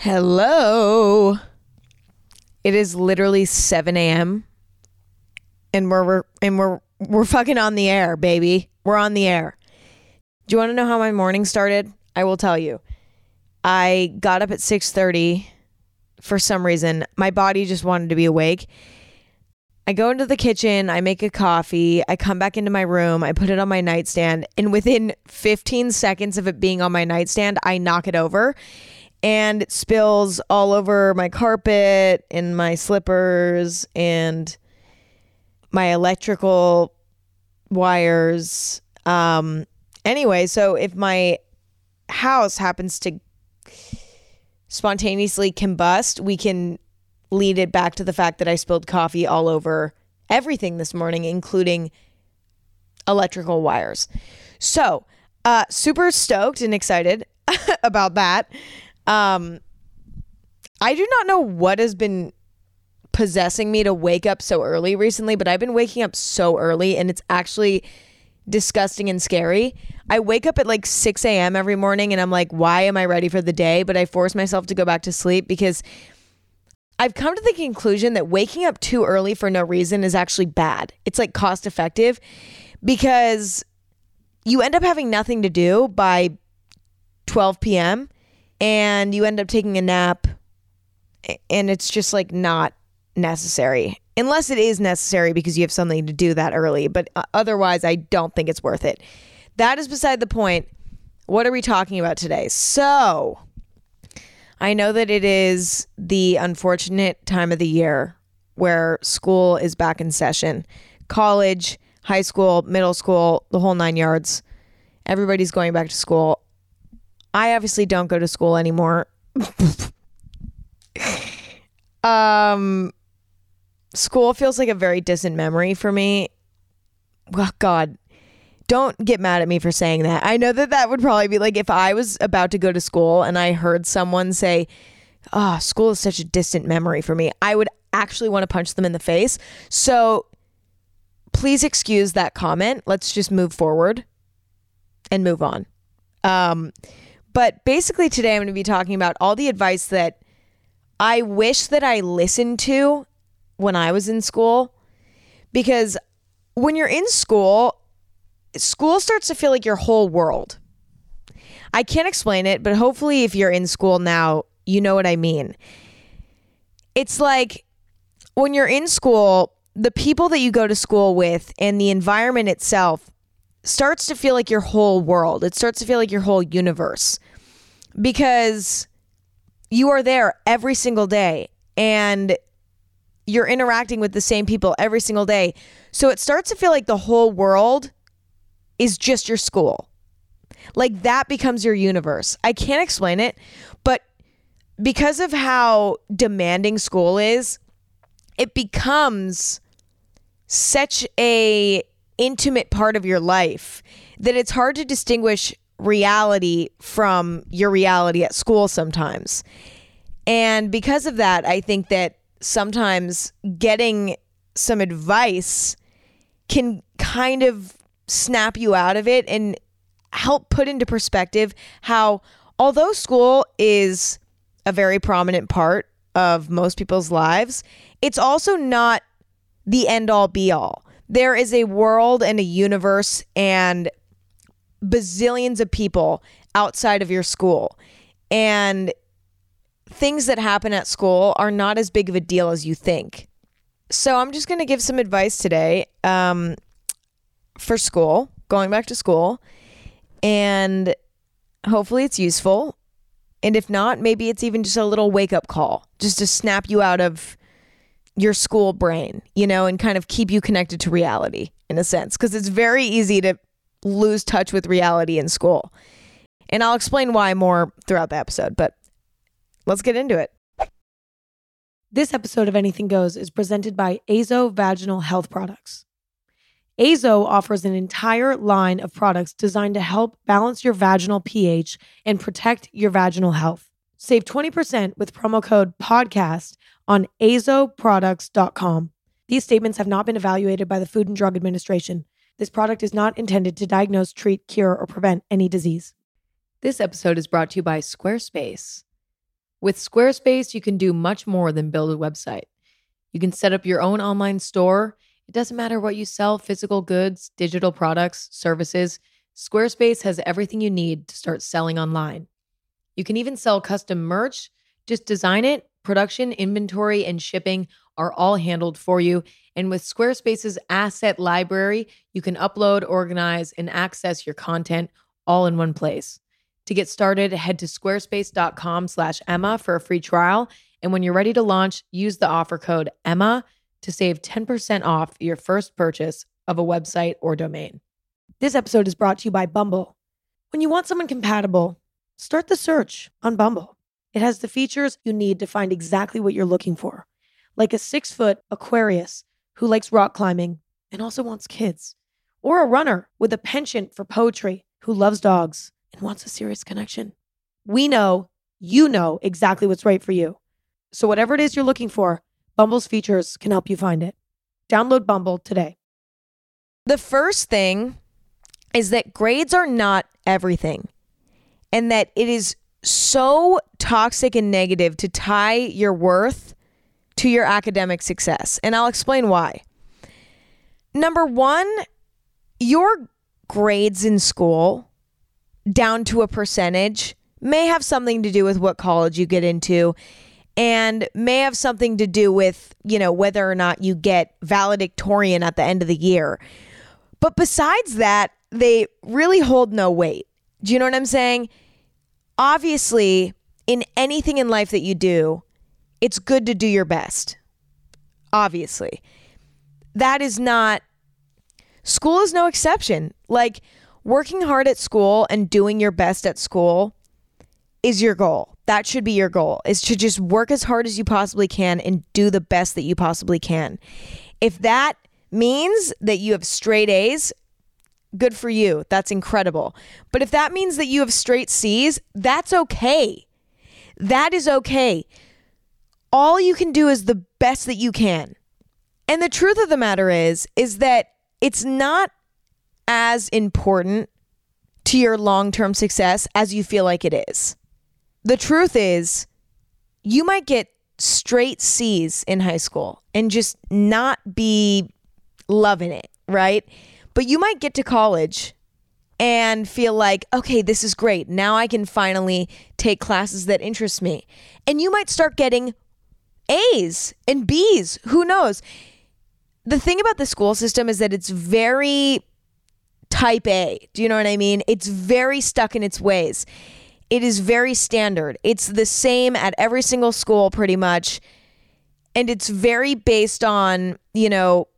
Hello. It is literally 7 a.m. and we're, we're and we're we're fucking on the air, baby. We're on the air. Do you want to know how my morning started? I will tell you. I got up at 6:30 for some reason. My body just wanted to be awake. I go into the kitchen, I make a coffee, I come back into my room, I put it on my nightstand, and within 15 seconds of it being on my nightstand, I knock it over and it spills all over my carpet and my slippers and my electrical wires. Um, anyway, so if my house happens to spontaneously combust, we can lead it back to the fact that I spilled coffee all over everything this morning, including electrical wires. So, uh, super stoked and excited about that. Um, I do not know what has been possessing me to wake up so early recently, but I've been waking up so early and it's actually disgusting and scary. I wake up at like 6 a.m. every morning and I'm like, why am I ready for the day? But I force myself to go back to sleep because I've come to the conclusion that waking up too early for no reason is actually bad. It's like cost effective because you end up having nothing to do by 12 p.m. and you end up taking a nap and it's just like not necessary unless it is necessary because you have something to do that early. But uh, otherwise, I don't think it's worth it. That is beside the point. What are we talking about today? So, I know that it is the unfortunate time of the year where school is back in session. College, high school, middle school, the whole nine yards. Everybody's going back to school. I obviously don't go to school anymore. um school feels like a very distant memory for me. Well, God, don't get mad at me for saying that. I know that that would probably be like if I was about to go to school and I heard someone say, "Oh, school is such a distant memory for me." I would actually want to punch them in the face. So, please excuse that comment. Let's just move forward and move on. Um, but basically, today I'm going to be talking about all the advice that I wish that I listened to when I was in school because when you're in school, school starts to feel like your whole world. I can't explain it, but hopefully, if you're in school now, you know what I mean. It's like when you're in school, the people that you go to school with and the environment itself starts to feel like your whole world. It starts to feel like your whole universe because you are there every single day and you're interacting with the same people every single day. So it starts to feel like the whole world is just your school. Like that becomes your universe. I can't explain it, but because of how demanding school is, it becomes such a intimate part of your life that it's hard to distinguish reality from your reality at school sometimes. And because of that, I think that sometimes getting some advice can kind of snap you out of it and help put into perspective how, although school is a very prominent part of most people's lives, it's also not the end all be all. There is a world and a universe and bazillions of people outside of your school. And things that happen at school are not as big of a deal as you think. So I'm just going to give some advice today um, for school, going back to school, and hopefully it's useful. And if not, maybe it's even just a little wake up call, just to snap you out of your school brain, you know, and kind of keep you connected to reality in a sense, because it's very easy to lose touch with reality in school. And I'll explain why more throughout the episode, but let's get into it. This episode of Anything Goes is presented by Azo Vaginal Health Products. Azo offers an entire line of products designed to help balance your vaginal pH and protect your vaginal health. Save 20% with promo code PODCAST on azoproducts.com. These statements have not been evaluated by the Food and Drug Administration. This product is not intended to diagnose, treat, cure, or prevent any disease. This episode is brought to you by Squarespace. With Squarespace, you can do much more than build a website. You can set up your own online store. It doesn't matter what you sell physical goods, digital products, services. Squarespace has everything you need to start selling online. You can even sell custom merch. Just design it, production, inventory, and shipping are all handled for you. And with Squarespace's asset library, you can upload, organize, and access your content all in one place. To get started, head to squarespace.com slash Emma for a free trial. And when you're ready to launch, use the offer code Emma to save 10% off your first purchase of a website or domain. This episode is brought to you by Bumble. When you want someone compatible, start the search on Bumble. It has the features you need to find exactly what you're looking for, like a six foot Aquarius who likes rock climbing and also wants kids, or a runner with a penchant for poetry who loves dogs and wants a serious connection. We know you know exactly what's right for you. So, whatever it is you're looking for, Bumble's features can help you find it. Download Bumble today. The first thing is that grades are not everything, and that it is so toxic and negative to tie your worth to your academic success. And I'll explain why. Number one, your grades in school down to a percentage may have something to do with what college you get into and may have something to do with, you know, whether or not you get valedictorian at the end of the year. But besides that, they really hold no weight. Do you know what I'm saying? Obviously, in anything in life that you do, it's good to do your best. Obviously. That is not, school is no exception. Like, working hard at school and doing your best at school is your goal. That should be your goal is to just work as hard as you possibly can and do the best that you possibly can. If that means that you have straight A's, good for you. That's incredible. But if that means that you have straight C's, that's okay. That is okay. All you can do is the best that you can. And the truth of the matter is is that it's not as important to your long term success as you feel like it is. The truth is, you might get straight C's in high school and just not be loving it, right? But you might get to college and feel like, okay, this is great. Now I can finally take classes that interest me. And you might start getting A's and B's. Who knows? The thing about the school system is that it's very type A. Do you know what I mean? It's very stuck in its ways. It is very standard. It's the same at every single school, pretty much. And it's very based on, you know,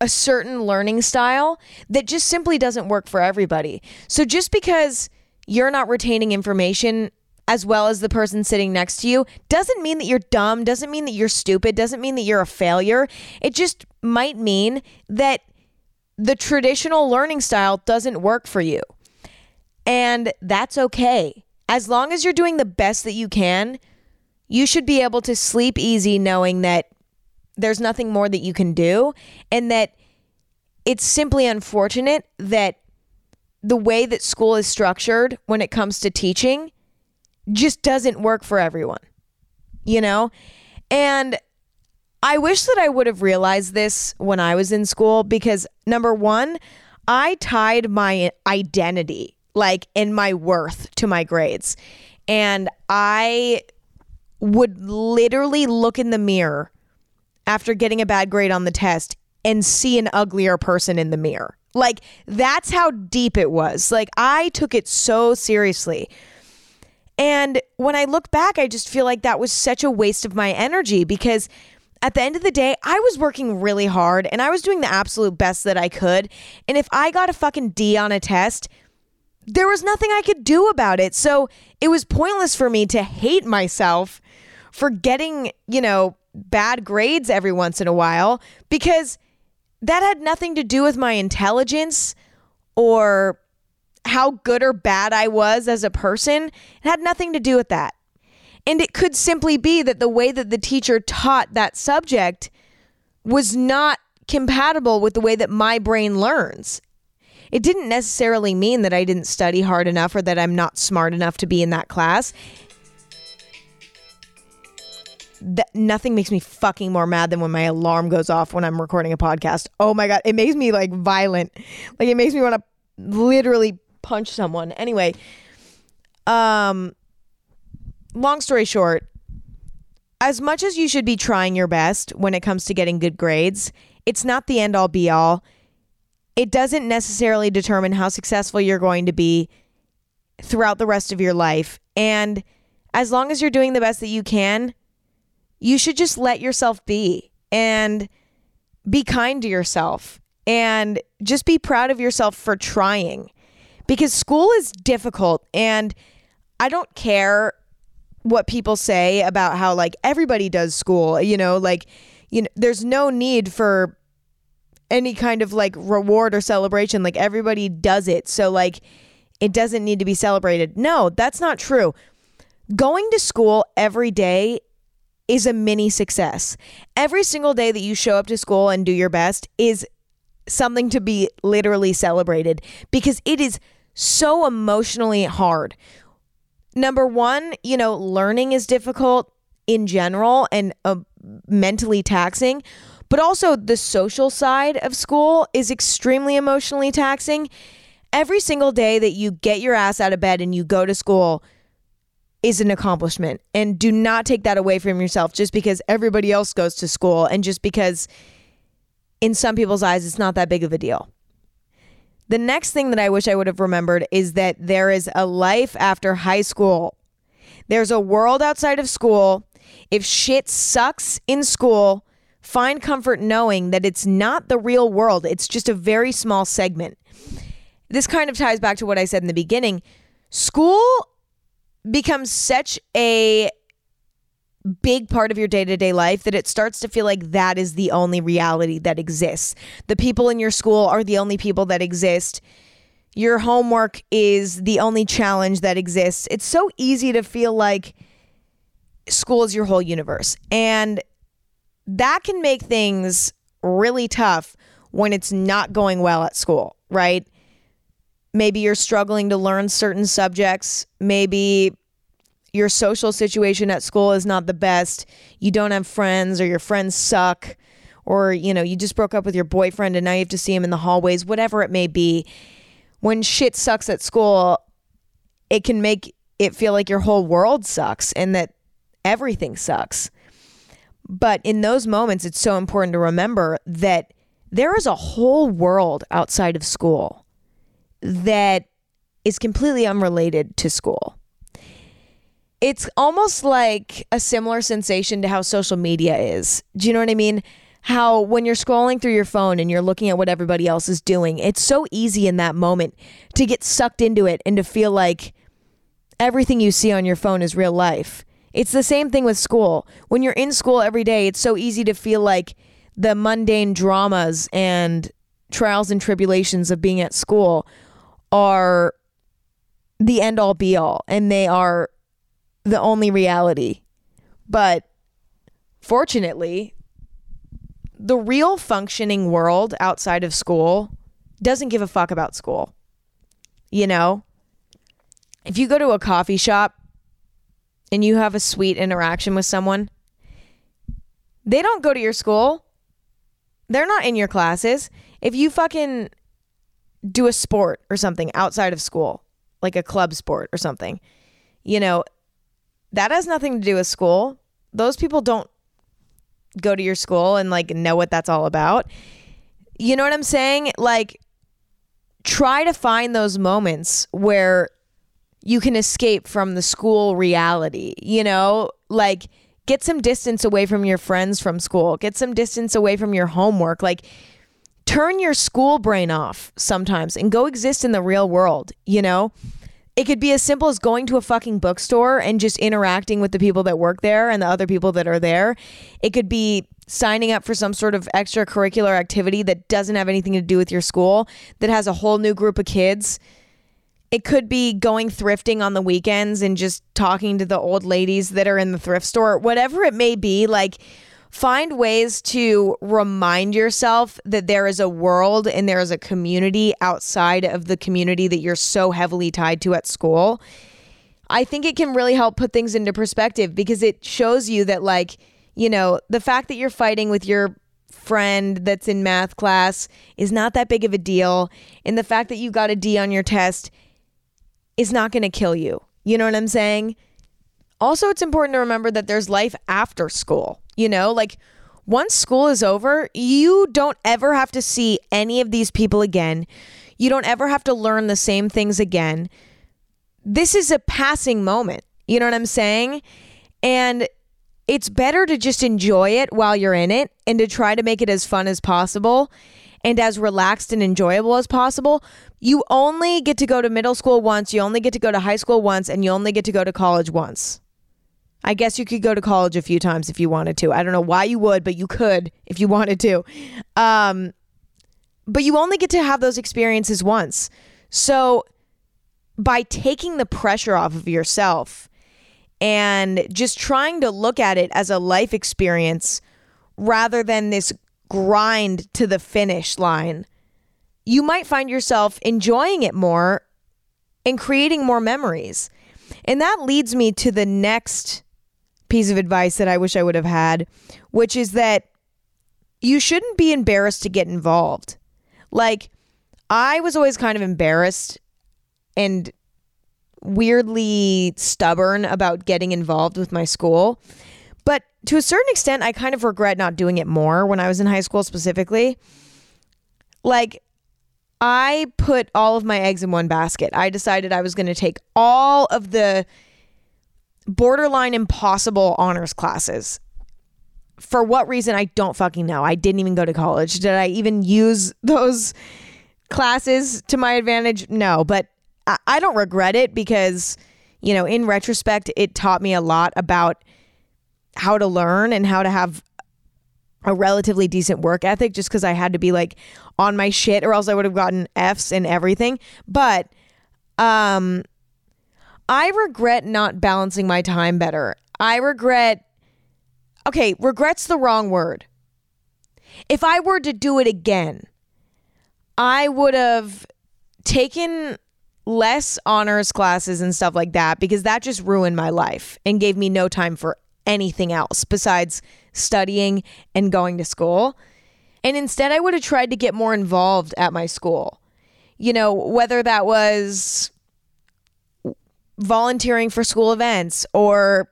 a certain learning style that just simply doesn't work for everybody. So just because you're not retaining information as well as the person sitting next to you doesn't mean that you're dumb, doesn't mean that you're stupid, doesn't mean that you're a failure. It just might mean that the traditional learning style doesn't work for you. And that's okay. As long as you're doing the best that you can, you should be able to sleep easy knowing that there's nothing more that you can do and that it's simply unfortunate that the way that school is structured when it comes to teaching just doesn't work for everyone. You know? And I wish that I would have realized this when I was in school because number one, I tied my identity, like in my worth, to my grades. And I would literally look in the mirror after getting a bad grade on the test and see an uglier person in the mirror. Like, that's how deep it was. Like, I took it so seriously. And when I look back, I just feel like that was such a waste of my energy because at the end of the day, I was working really hard and I was doing the absolute best that I could. And if I got a fucking D on a test, there was nothing I could do about it. So it was pointless for me to hate myself for getting, you know, bad grades every once in a while because that had nothing to do with my intelligence or how good or bad I was as a person. It had nothing to do with that. And it could simply be that the way that the teacher taught that subject was not compatible with the way that my brain learns. It didn't necessarily mean that I didn't study hard enough or that I'm not smart enough to be in that class. That nothing makes me fucking more mad than when my alarm goes off when I'm recording a podcast. Oh my god, it makes me like violent. Like it makes me want to literally punch someone. Anyway, um long story short, as much as you should be trying your best when it comes to getting good grades, it's not the end all be all. It doesn't necessarily determine how successful you're going to be throughout the rest of your life. And as long as you're doing the best that you can, you should just let yourself be and be kind to yourself and just be proud of yourself for trying because school is difficult and I don't care what people say about how like everybody does school, you know, like you know there's no need for any kind of like reward or celebration like everybody does it. So like it doesn't need to be celebrated. No, that's not true. Going to school every day is a mini success. Every single day that you show up to school and do your best is something to be literally celebrated because it is so emotionally hard. Number one, you know, learning is difficult in general and uh, mentally taxing, but also the social side of school is extremely emotionally taxing. Every single day that you get your ass out of bed and you go to school, is an accomplishment. And do not take that away from yourself just because everybody else goes to school and just because in some people's eyes it's not that big of a deal. The next thing that I wish I would have remembered is that there is a life after high school. There's a world outside of school. If shit sucks in school, find comfort knowing that it's not the real world, it's just a very small segment. This kind of ties back to what I said in the beginning. School becomes such a big part of your day to day life that it starts to feel like that is the only reality that exists. The people in your school are the only people that exist. Your homework is the only challenge that exists. It's so easy to feel like school is your whole universe. And that can make things really tough when it's not going well at school, right? Maybe you're struggling to learn certain subjects. Maybe your social situation at school is not the best. You don't have friends or your friends suck or you know, you just broke up with your boyfriend and now you have to see him in the hallways, whatever it may be. When shit sucks at school, it can make it feel like your whole world sucks and that everything sucks. But in those moments, it's so important to remember that there is a whole world outside of school that is completely unrelated to school. It's almost like a similar sensation to how social media is. Do you know what I mean? How when you're scrolling through your phone and you're looking at what everybody else is doing, it's so easy in that moment to get sucked into it and to feel like everything you see on your phone is real life. It's the same thing with school. When you're in school every day, it's so easy to feel like the mundane dramas and trials and tribulations of being at school are the end all be all and they are the only reality. But fortunately, the real functioning world outside of school doesn't give a fuck about school. You know, if you go to a coffee shop and you have a sweet interaction with someone, they don't go to your school. They're not in your classes. If you fucking do a sport or something outside of school, like a club sport or something. You know, that has nothing to do with school. Those people don't go to your school and like know what that's all about. You know what I'm saying? Like try to find those moments where you can escape from the school reality, you know? Like get some distance away from your friends from school. Get some distance away from your homework. Like turn your school brain off sometimes and go exist in the real world, you know? It could be as simple as going to a fucking bookstore and just interacting with the people that work there and the other people that are there. It could be signing up for some sort of extracurricular activity that doesn't have anything to do with your school, that has a whole new group of kids. It could be going thrifting on the weekends and just talking to the old ladies that are in the thrift store, whatever it may be. Like, find ways to remind yourself that there is a world and there is a community outside of the community that you're so heavily tied to at school. I think it can really help put things into perspective because it shows you that, like, you know, the fact that you're fighting with your friend that's in math class is not that big of a deal. And the fact that you got a D on your test is not going to kill you. You know what I'm saying? Also, it's important to remember that there's life after school. You know, like once school is over, you don't ever have to see any of these people again. You don't ever have to learn the same things again. This is a passing moment. You know what I'm saying? And it's better to just enjoy it while you're in it and to try to make it as fun as possible and as relaxed and enjoyable as possible. You only get to go to middle school once, you only get to go to high school once, and you only get to go to college once. I guess you could go to college a few times if you wanted to. I don't know why you would, but you could if you wanted to. Um, but you only get to have those experiences once. So by taking the pressure off of yourself and just trying to look at it as a life experience rather than this grind to the finish line, you might find yourself enjoying it more and creating more memories. And that leads me to the next piece of advice that I wish I would have had, which is that you shouldn't be embarrassed to get involved. Like, I was always kind of embarrassed and weirdly stubborn about getting involved with my school. But to a certain extent, I kind of regret not doing it more when I was in high school specifically. Like, I put all of my eggs in one basket. I decided I was going to take all of the borderline impossible honors classes. For what reason, I don't fucking know. I didn't even go to college. Did I even use those classes to my advantage? No, but I, I don't regret it because, you know, in retrospect, it taught me a lot about how to learn and how to have a relatively decent work ethic just because I had to be like on my shit or else I would have gotten F's and everything. But um I regret not balancing my time better. I regret Okay, regret's the wrong word. If I were to do it again, I would have taken less honors classes and stuff like that because that just ruined my life and gave me no time for anything else besides studying and going to school. And instead, I would have tried to get more involved at my school. You know, whether that was volunteering for school events or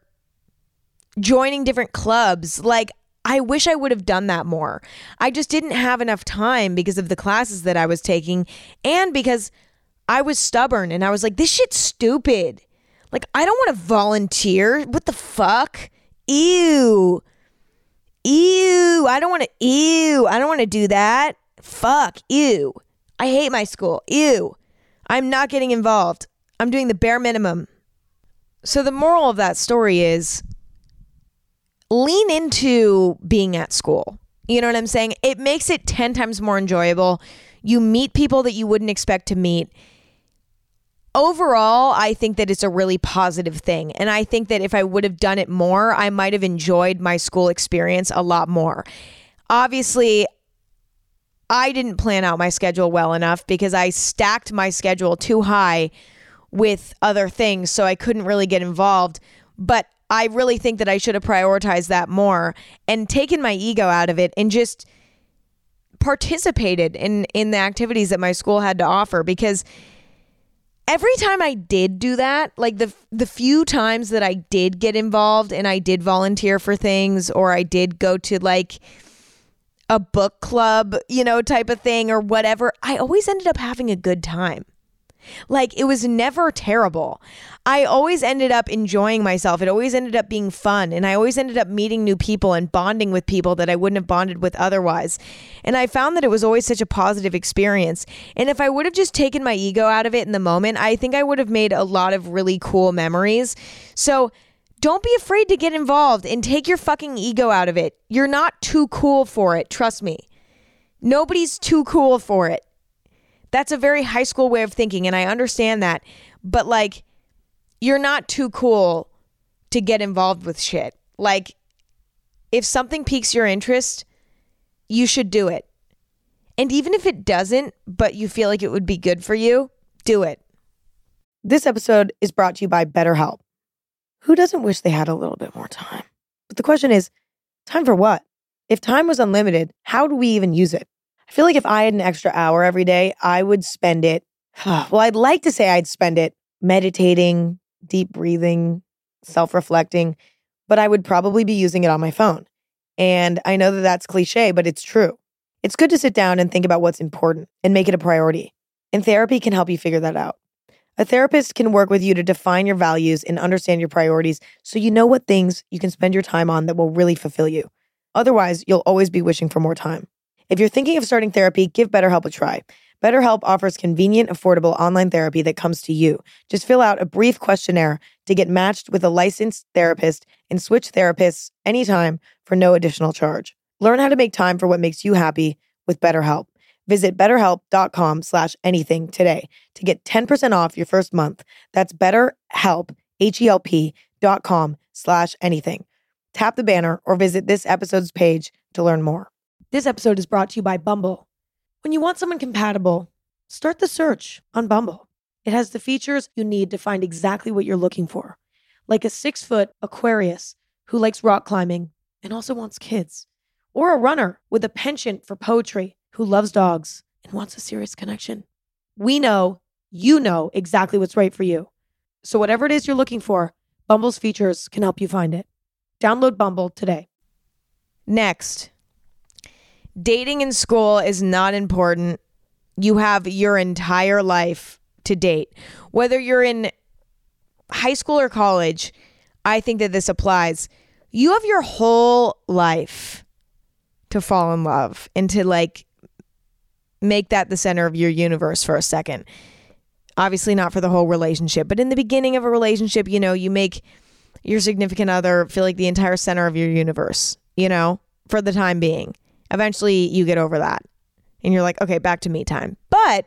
joining different clubs. Like, I wish I would have done that more. I just didn't have enough time because of the classes that I was taking and because I was stubborn and I was like, this shit's stupid. Like, I don't want to volunteer. What the fuck? Ew. Ew. I don't want to, ew. I don't want to do that. Fuck. Ew. I hate my school. Ew. I'm not getting involved. I'm doing the bare minimum. So, the moral of that story is lean into being at school. You know what I'm saying? It makes it 10 times more enjoyable. You meet people that you wouldn't expect to meet overall, I think that it's a really positive thing. And I think that if I would have done it more, I might have enjoyed my school experience a lot more. Obviously, I didn't plan out my schedule well enough because I stacked my schedule too high with other things. So I couldn't really get involved. But I really think that I should have prioritized that more and taken my ego out of it and just participated in in the activities that my school had to offer because every time I did do that, like the the few times that I did get involved and I did volunteer for things or I did go to like a book club, you know, type of thing or whatever, I always ended up having a good time. Like it was never terrible. I always ended up enjoying myself. It always ended up being fun. And I always ended up meeting new people and bonding with people that I wouldn't have bonded with otherwise. And I found that it was always such a positive experience. And if I would have just taken my ego out of it in the moment, I think I would have made a lot of really cool memories. So, don't be afraid to get involved and take your fucking ego out of it. You're not too cool for it. Trust me. Nobody's too cool for it. That's a very high school way of thinking, and I understand that. But like, you're not too cool to get involved with shit. Like, if something piques your interest, you should do it. And even if it doesn't, but you feel like it would be good for you, do it. This episode is brought to you by BetterHelp. Who doesn't wish they had a little bit more time? But the question is time for what? If time was unlimited, how do we even use it? I feel like if I had an extra hour every day, I would spend it. Well, I'd like to say I'd spend it meditating, deep breathing, self reflecting, but I would probably be using it on my phone. And I know that that's cliche, but it's true. It's good to sit down and think about what's important and make it a priority. And therapy can help you figure that out. A therapist can work with you to define your values and understand your priorities so you know what things you can spend your time on that will really fulfill you. Otherwise, you'll always be wishing for more time. If you're thinking of starting therapy, give BetterHelp a try. BetterHelp offers convenient, affordable online therapy that comes to you. Just fill out a brief questionnaire to get matched with a licensed therapist and switch therapists anytime for no additional charge. Learn how to make time for what makes you happy with BetterHelp. Visit betterhelp.com slash anything today to get 10% off your first month. That's betterhelp, H-E-L-P dot com slash anything. Tap the banner or visit this episode's page to learn more. This episode is brought to you by Bumble. When you want someone compatible, start the search on Bumble. It has the features you need to find exactly what you're looking for, like a six foot Aquarius who likes rock climbing and also wants kids, or a runner with a penchant for poetry who loves dogs and wants a serious connection. We know you know exactly what's right for you. So, whatever it is you're looking for, Bumble's features can help you find it. Download Bumble today. Next, dating in school is not important. You have your entire life to date. Whether you're in high school or college, I think that this applies. You have your whole life to fall in love and to like make that the center of your universe for a second. Obviously, not for the whole relationship, but in the beginning of a relationship, you know, you make your significant other feel like the entire center of your universe, you know, for the time being. Eventually, you get over that and you're like, okay, back to me time. But,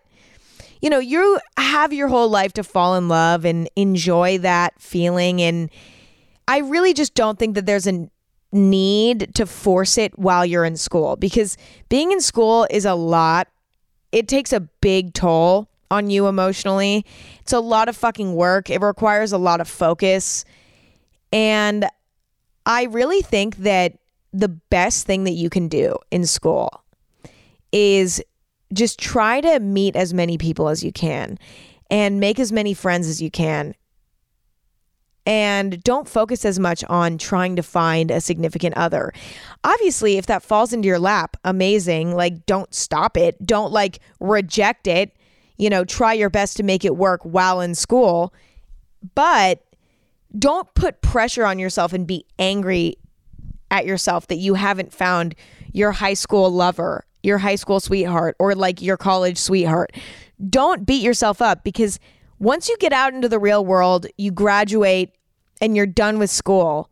you know, you have your whole life to fall in love and enjoy that feeling. And I really just don't think that there's a need to force it while you're in school because being in school is a lot it takes a big toll on you emotionally. It's a lot of fucking work. It requires a lot of focus. And I really think that the best thing that you can do in school is just try to meet as many people as you can and make as many friends as you can and don't focus as much on trying to find a significant other. Obviously, if that falls into your lap, amazing. Like, don't stop it. Don't like reject it. You know, try your best to make it work while in school. But don't put pressure on yourself and be angry at yourself that you haven't found your high school lover, your high school sweetheart, or like your college sweetheart. Don't beat yourself up because once you get out into the real world, you graduate and you're done with school,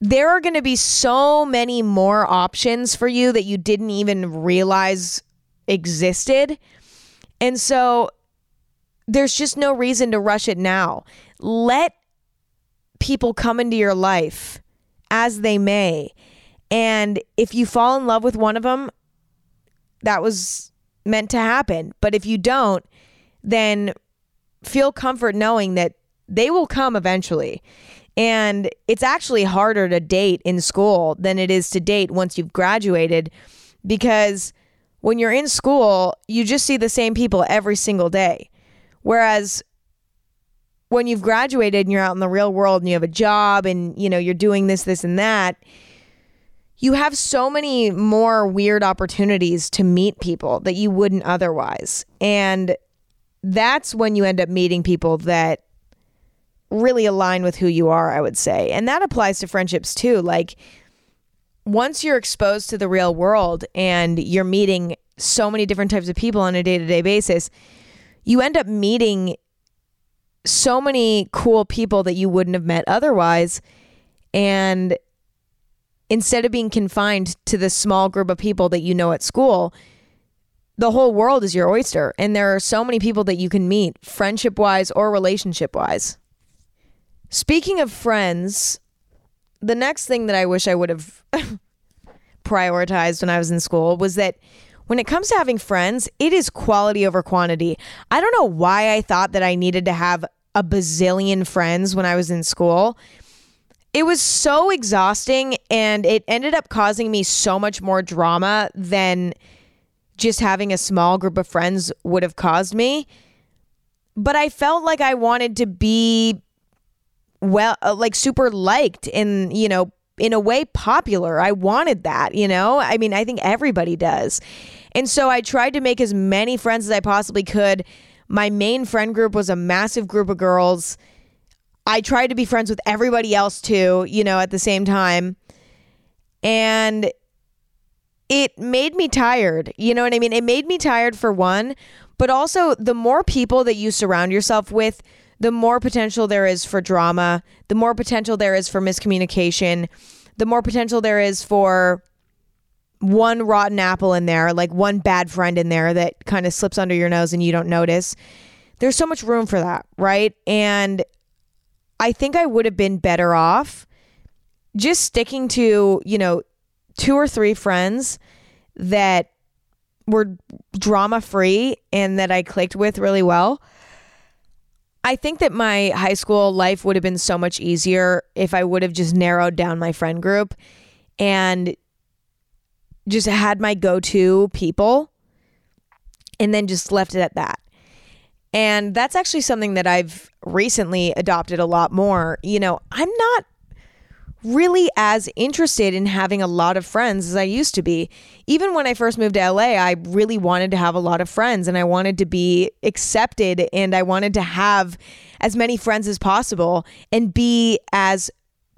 there are going to be so many more options for you that you didn't even realize existed. And so there's just no reason to rush it now. Let people come into your life as they may. And if you fall in love with one of them, that was meant to happen. But if you don't, then feel comfort knowing that they will come eventually. And it's actually harder to date in school than it is to date once you've graduated because when you're in school, you just see the same people every single day. Whereas when you've graduated and you're out in the real world and you have a job and you know you're doing this this and that, you have so many more weird opportunities to meet people that you wouldn't otherwise. And that's when you end up meeting people that really align with who you are, I would say. And that applies to friendships too. Like, once you're exposed to the real world and you're meeting so many different types of people on a day to day basis, you end up meeting so many cool people that you wouldn't have met otherwise. And instead of being confined to the small group of people that you know at school, the whole world is your oyster. And there are so many people that you can meet, friendship wise or relationship wise. Speaking of friends, the next thing that I wish I would have prioritized when I was in school was that when it comes to having friends, it is quality over quantity. I don't know why I thought that I needed to have a bazillion friends when I was in school. It was so exhausting and it ended up causing me so much more drama than just having a small group of friends would have caused me. But I felt like I wanted to be well uh, like super liked and, you know, in a way popular. I wanted that, you know? I mean, I think everybody does. And so I tried to make as many friends as I possibly could. My main friend group was a massive group of girls. I tried to be friends with everybody else too, you know, at the same time. And it made me tired. You know what I mean? It made me tired for one, but also the more people that you surround yourself with, the more potential there is for drama, the more potential there is for miscommunication, the more potential there is for one rotten apple in there, like one bad friend in there that kind of slips under your nose and you don't notice. There's so much room for that, right? And I think I would have been better off just sticking to, you know, two or three friends that were drama free and that I clicked with really well. I think that my high school life would have been so much easier if I would have just narrowed down my friend group and just had my go to people and then just left it at that. And that's actually something that I've recently adopted a lot more. You know, I'm not really as interested in having a lot of friends as I used to be. Even when I first moved to LA, I really wanted to have a lot of friends and I wanted to be accepted and I wanted to have as many friends as possible and be as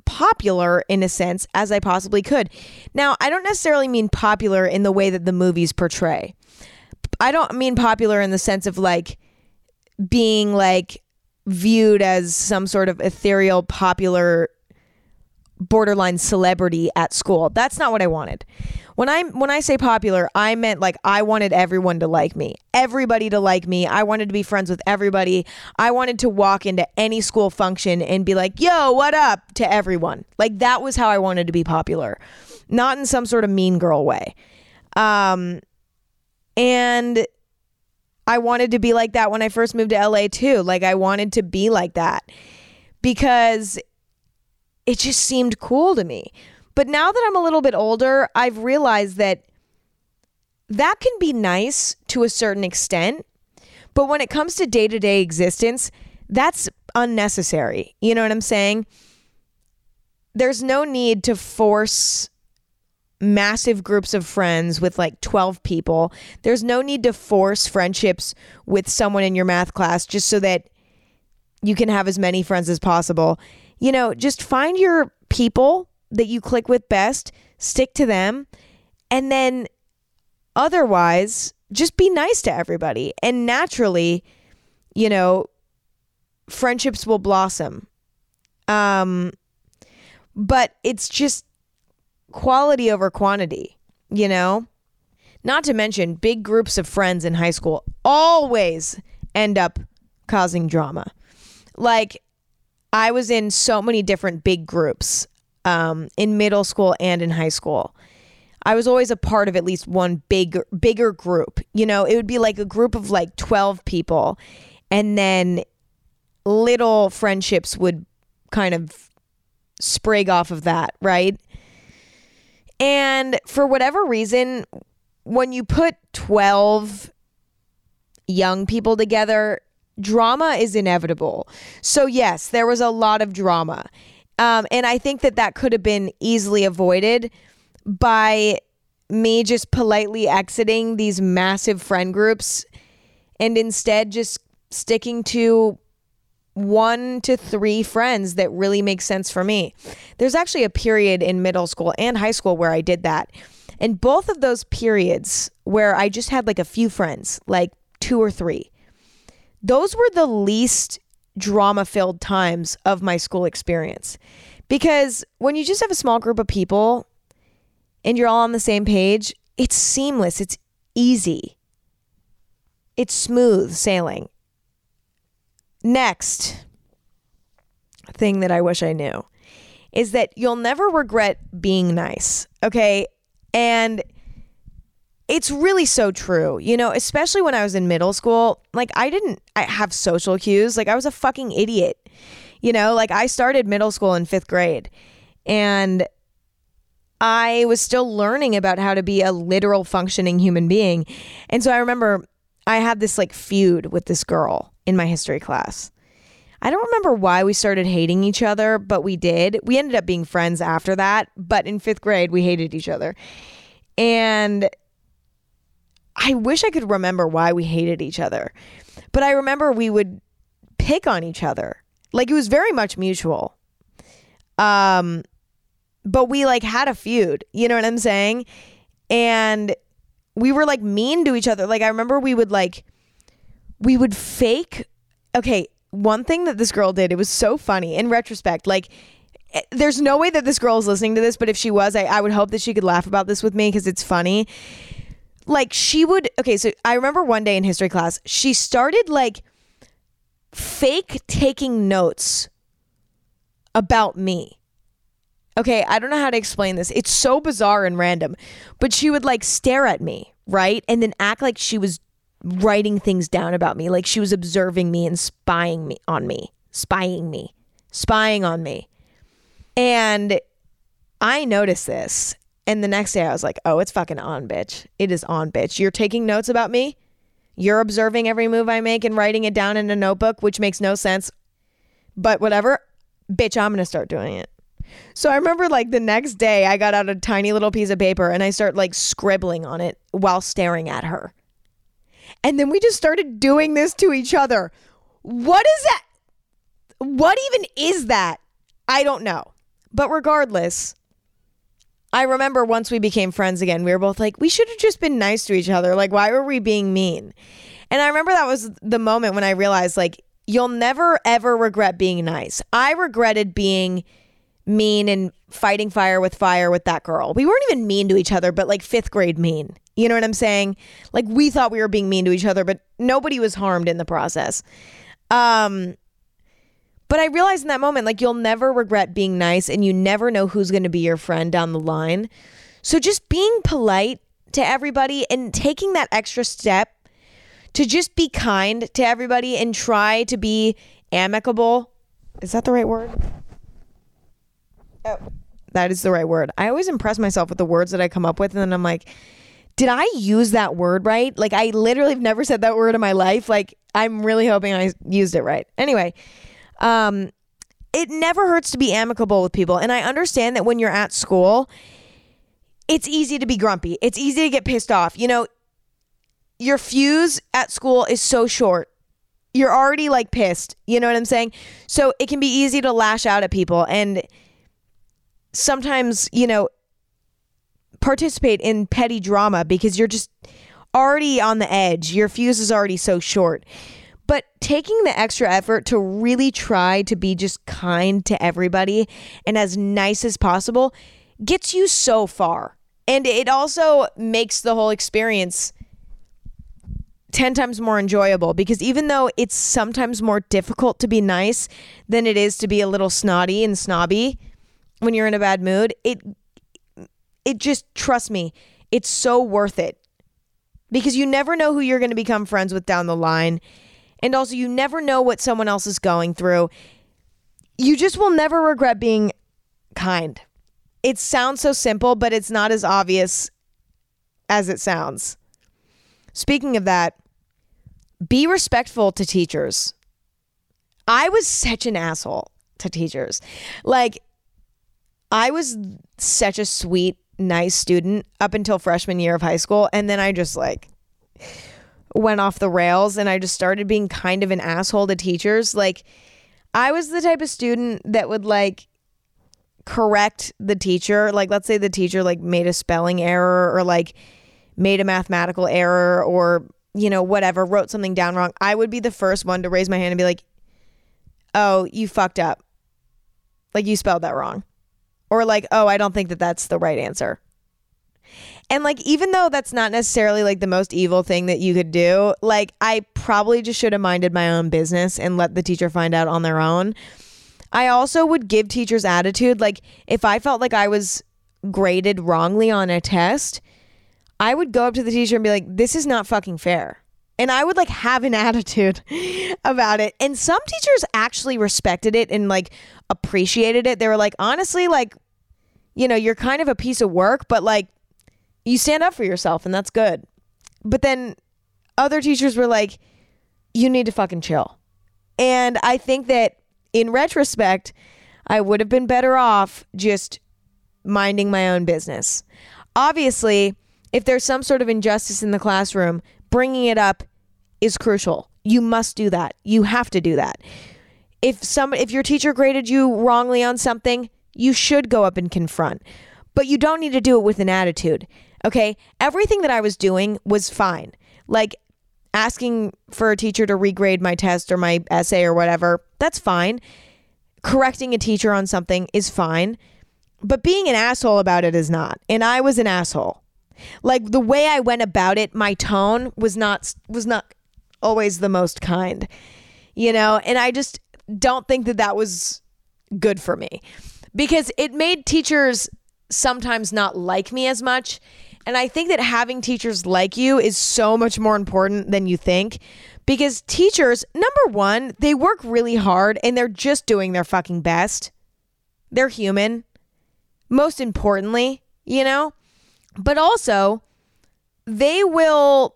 popular in a sense as I possibly could. Now, I don't necessarily mean popular in the way that the movies portray. I don't mean popular in the sense of like being like viewed as some sort of ethereal popular borderline celebrity at school. That's not what I wanted. When I when I say popular, I meant like I wanted everyone to like me. Everybody to like me. I wanted to be friends with everybody. I wanted to walk into any school function and be like, "Yo, what up?" to everyone. Like that was how I wanted to be popular. Not in some sort of mean girl way. Um and I wanted to be like that when I first moved to LA too. Like I wanted to be like that because it just seemed cool to me. But now that I'm a little bit older, I've realized that that can be nice to a certain extent. But when it comes to day to day existence, that's unnecessary. You know what I'm saying? There's no need to force massive groups of friends with like 12 people. There's no need to force friendships with someone in your math class just so that you can have as many friends as possible you know, just find your people that you click with best, stick to them, and then otherwise, just be nice to everybody. And naturally, you know, friendships will blossom. Um, but it's just quality over quantity, you know? Not to mention, big groups of friends in high school always end up causing drama. Like, I was in so many different big groups um, in middle school and in high school. I was always a part of at least one big bigger group. You know, it would be like a group of like 12 people and then little friendships would kind of sprig off of that, right? And for whatever reason, when you put 12 young people together, drama is inevitable. So, yes, there was a lot of drama. Um, and I think that that could have been easily avoided by me just politely exiting these massive friend groups and instead just sticking to one to three friends that really make sense for me. There's actually a period in middle school and high school where I did that. And both of those periods where I just had like a few friends, like two or three, those were the least drama filled times of my school experience. Because when you just have a small group of people and you're all on the same page, it's seamless, it's easy, it's smooth sailing. Next thing that I wish I knew is that you'll never regret being nice, okay? And it's really so true. You know, especially when I was in middle school, like I didn't I have social cues. Like I was a fucking idiot. You know, like I started middle school in 5th grade and I was still learning about how to be a literal functioning human being. And so I remember I had this like feud with this girl in my history class. I don't remember why we started hating each other, but we did. We ended up being friends after that, but in 5th grade we hated each other. And I wish I could remember why we hated each other. But I remember we would pick on each other. Like it was very much mutual. Um but we like had a feud, you know what I'm saying? And we were like mean to each other. Like I remember we would like we would fake okay, one thing that this girl did, it was so funny in retrospect. Like eh, there's no way that this girl is listening to this, but if she was, I, I would hope that she could laugh about this with me because it's funny like she would okay so i remember one day in history class she started like fake taking notes about me. Okay i don't know how to explain this. It's so bizarre and random but she would like stare at me right? And then act like she was writing things down about me like she was observing me and spying me on me spying me spying on me. And i noticed this and the next day I was like, oh, it's fucking on, bitch. It is on, bitch. You're taking notes about me. You're observing every move I make and writing it down in a notebook, which makes no sense. But whatever, bitch, I'm going to start doing it. So I remember like the next day I got out a tiny little piece of paper and I start like scribbling on it while staring at her. And then we just started doing this to each other. What is that? What even is that? I don't know. But regardless, I remember once we became friends again, we were both like, we should have just been nice to each other. Like, why were we being mean? And I remember that was the moment when I realized, like, you'll never ever regret being nice. I regretted being mean and fighting fire with fire with that girl. We weren't even mean to each other, but like fifth grade mean. You know what I'm saying? Like we thought we were being mean to each other, but nobody was harmed in the process. Um, but I realized in that moment, like, you'll never regret being nice and you never know who's going to be your friend down the line. So just being polite to everybody and taking that extra step to just be kind to everybody and try to be amicable. Is that the right word? Oh, that is the right word. I always impress myself with the words that I come up with, and then I'm like, did I use that word right? Like, I literally have never said that word in my life. Like, I'm really hoping I used it right. Anyway, um, it never hurts to be amicable with people. And I understand that when you're at school, it's easy to be grumpy. It's easy to get pissed off. You know, your fuse at school is so short. You're already like pissed. You know what I'm saying? So it can be easy to lash out at people and sometimes, you know, participate in petty drama because you're just already on the edge. Your fuse is already so short. But taking the extra effort to really try to be just kind to everybody and as nice as possible gets you so far. And it also makes the whole experience 10 times more enjoyable because even though it's sometimes more difficult to be nice than it is to be a little snotty and snobby when you're in a bad mood, it it just trust me, it's so worth it. Because you never know who you're going to become friends with down the line and also, you never know what someone else is going through. You just will never regret being kind. It sounds so simple, but it's not as obvious as it sounds. Speaking of that, be respectful to teachers. I was such an asshole to teachers. Like, I was such a sweet, nice student up until freshman year of high school. And then I just like went off the rails and I just started being kind of an asshole to teachers. Like, I was the type of student that would like correct the teacher. Like, let's say the teacher like made a spelling error or like made a mathematical error or, you know, whatever, wrote something down wrong. I would be the first one to raise my hand and be like, oh, you fucked up. Like, you spelled that wrong. Or like, oh, I don't think that that's the right answer. And like, even though that's not necessarily like the most evil thing that you could do, like, I probably just should have minded my own business and let the teacher find out on their own. I also would give teachers attitude. Like, if I felt like I was graded wrongly on a test, I would go up to the teacher and be like, this is not fucking fair. And I would like have an attitude about it. And some teachers actually respected it and like appreciated it. They were like, honestly, like, you know, you're kind of a piece of work, but like you stand up for yourself and that's good. But then other teachers were like, you need to fucking chill. And I think that in retrospect, I would have been better off just minding my own business. Obviously, if there's some sort of injustice in the classroom, bringing it up is crucial. You must do that. You have to do that. If some if your teacher graded you wrongly on something, you should go up and confront. But you don't need to do it with an attitude. Okay? Everything that I was doing was fine. Like asking for a teacher to regrade my test or my essay or whatever, that's fine. Correcting a teacher on something is fine. But being an asshole about it is not. And I was an asshole. Like the way I went about it, my tone was not was not always the most kind. You know, and I just don't think that that was good for me because it made teachers sometimes not like me as much. And I think that having teachers like you is so much more important than you think because teachers, number one, they work really hard and they're just doing their fucking best. They're human. Most importantly, you know? But also, they will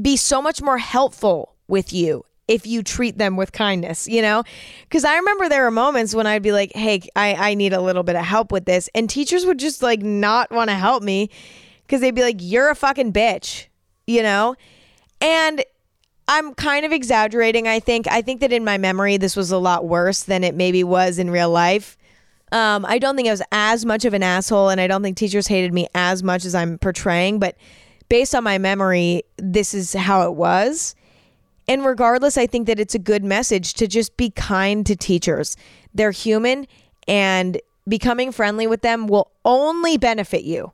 be so much more helpful with you if you treat them with kindness, you know? Because I remember there were moments when I'd be like, hey, I, I need a little bit of help with this. And teachers would just like not want to help me because they'd be like, you're a fucking bitch, you know? And I'm kind of exaggerating, I think. I think that in my memory, this was a lot worse than it maybe was in real life. Um, I don't think I was as much of an asshole, and I don't think teachers hated me as much as I'm portraying. But based on my memory, this is how it was. And regardless, I think that it's a good message to just be kind to teachers. They're human, and becoming friendly with them will only benefit you.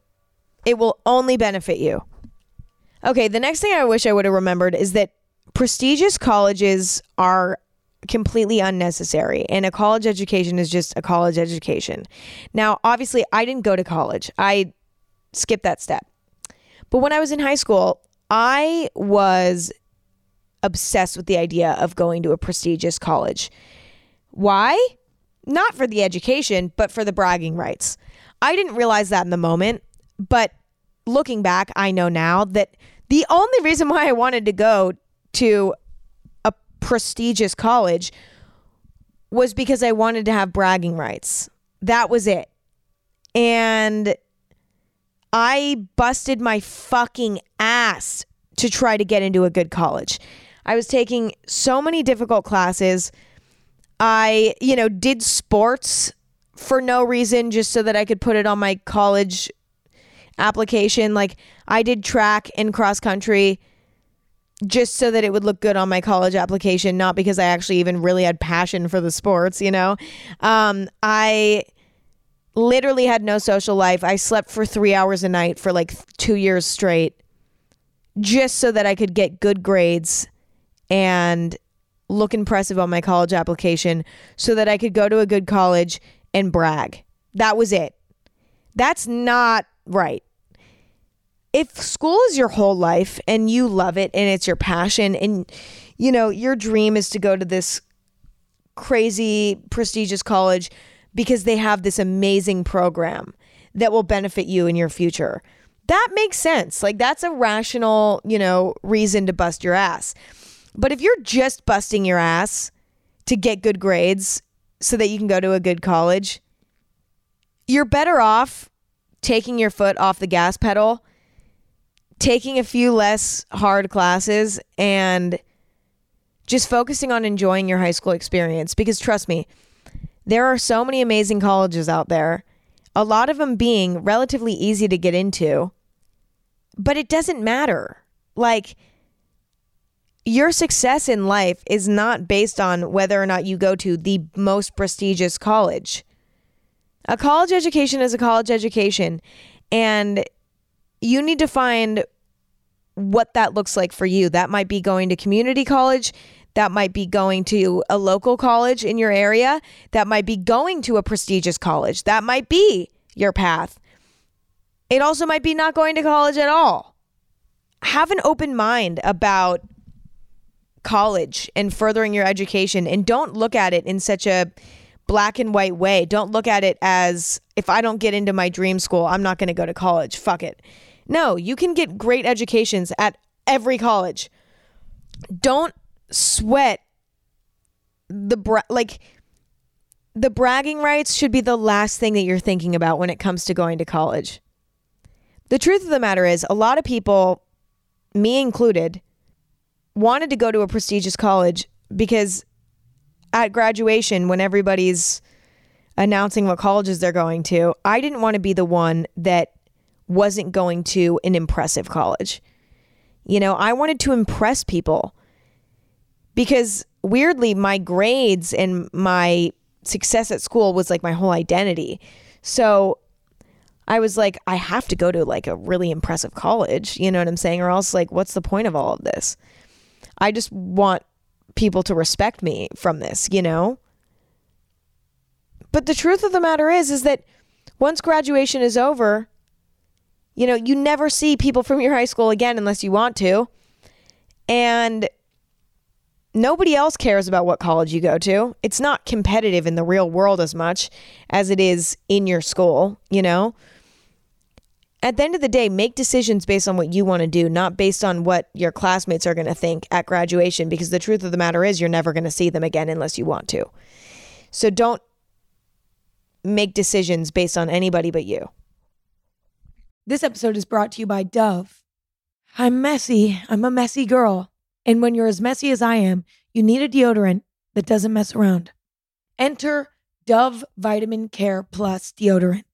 It will only benefit you. Okay, the next thing I wish I would have remembered is that prestigious colleges are completely unnecessary. And a college education is just a college education. Now, obviously, I didn't go to college, I skipped that step. But when I was in high school, I was obsessed with the idea of going to a prestigious college. Why? Not for the education, but for the bragging rights. I didn't realize that in the moment, but looking back, I know now that the only reason why I wanted to go to a prestigious college was because I wanted to have bragging rights. That was it. And I busted my fucking ass to try to get into a good college. I was taking so many difficult classes. I, you know, did sports for no reason just so that I could put it on my college application. Like I did track and cross country just so that it would look good on my college application, not because I actually even really had passion for the sports, you know? Um, I literally had no social life. I slept for three hours a night for like two years straight just so that I could get good grades and look impressive on my college application so that I could go to a good college and brag. That was it. That's not right. If school is your whole life and you love it and it's your passion and you know your dream is to go to this crazy prestigious college because they have this amazing program that will benefit you in your future that makes sense. Like that's a rational you know reason to bust your ass. But if you're just busting your ass to get good grades so that you can go to a good college you're better off taking your foot off the gas pedal taking a few less hard classes and just focusing on enjoying your high school experience because trust me, there are so many amazing colleges out there, a lot of them being relatively easy to get into, but it doesn't matter. Like, your success in life is not based on whether or not you go to the most prestigious college. A college education is a college education, and you need to find what that looks like for you. That might be going to community college. That might be going to a local college in your area. That might be going to a prestigious college. That might be your path. It also might be not going to college at all. Have an open mind about college and furthering your education and don't look at it in such a black and white way. Don't look at it as if I don't get into my dream school, I'm not going to go to college. Fuck it. No, you can get great educations at every college. Don't sweat the bra- like the bragging rights should be the last thing that you're thinking about when it comes to going to college. The truth of the matter is, a lot of people, me included, wanted to go to a prestigious college because at graduation, when everybody's announcing what colleges they're going to, I didn't want to be the one that wasn't going to an impressive college. You know, I wanted to impress people because weirdly, my grades and my success at school was like my whole identity. So I was like, I have to go to like a really impressive college. You know what I'm saying? Or else, like, what's the point of all of this? I just want people to respect me from this, you know? But the truth of the matter is, is that once graduation is over, you know, you never see people from your high school again unless you want to. And nobody else cares about what college you go to. It's not competitive in the real world as much as it is in your school, you know? At the end of the day, make decisions based on what you want to do, not based on what your classmates are going to think at graduation, because the truth of the matter is you're never going to see them again unless you want to. So don't make decisions based on anybody but you. This episode is brought to you by Dove. I'm messy. I'm a messy girl. And when you're as messy as I am, you need a deodorant that doesn't mess around. Enter Dove Vitamin Care Plus deodorant.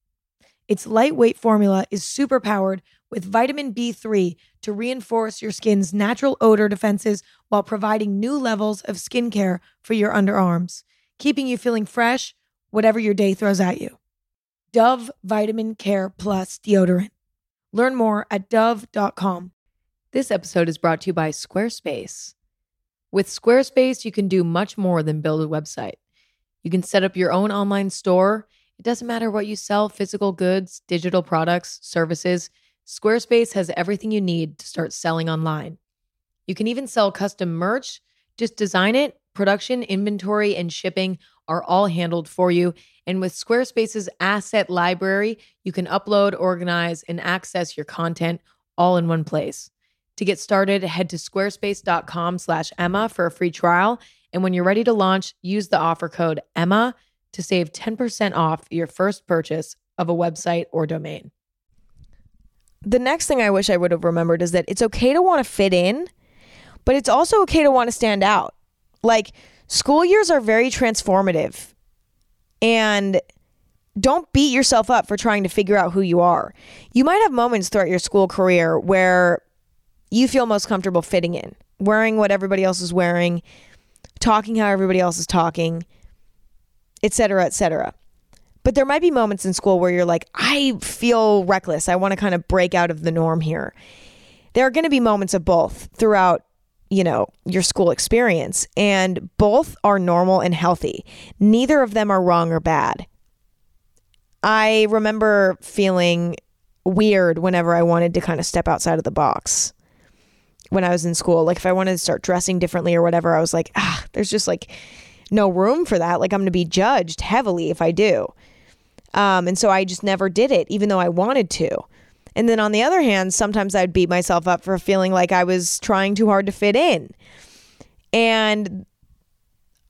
Its lightweight formula is super powered with vitamin B3 to reinforce your skin's natural odor defenses while providing new levels of skincare for your underarms, keeping you feeling fresh whatever your day throws at you. Dove Vitamin Care Plus deodorant. Learn more at dove.com. This episode is brought to you by Squarespace. With Squarespace, you can do much more than build a website. You can set up your own online store. It doesn't matter what you sell physical goods, digital products, services. Squarespace has everything you need to start selling online. You can even sell custom merch. Just design it, production, inventory, and shipping are all handled for you. And with Squarespace's asset library, you can upload, organize, and access your content all in one place. To get started, head to squarespace.com slash Emma for a free trial. And when you're ready to launch, use the offer code Emma to save 10% off your first purchase of a website or domain. The next thing I wish I would have remembered is that it's okay to want to fit in, but it's also okay to want to stand out. Like, school years are very transformative. And don't beat yourself up for trying to figure out who you are. You might have moments throughout your school career where you feel most comfortable fitting in, wearing what everybody else is wearing, talking how everybody else is talking, etc., etc. But there might be moments in school where you're like, I feel reckless. I want to kind of break out of the norm here. There are going to be moments of both throughout, you know, your school experience, and both are normal and healthy. Neither of them are wrong or bad. I remember feeling weird whenever I wanted to kind of step outside of the box when I was in school. Like if I wanted to start dressing differently or whatever, I was like, ah, there's just like no room for that. Like I'm going to be judged heavily if I do. Um, and so I just never did it, even though I wanted to. And then on the other hand, sometimes I'd beat myself up for feeling like I was trying too hard to fit in. And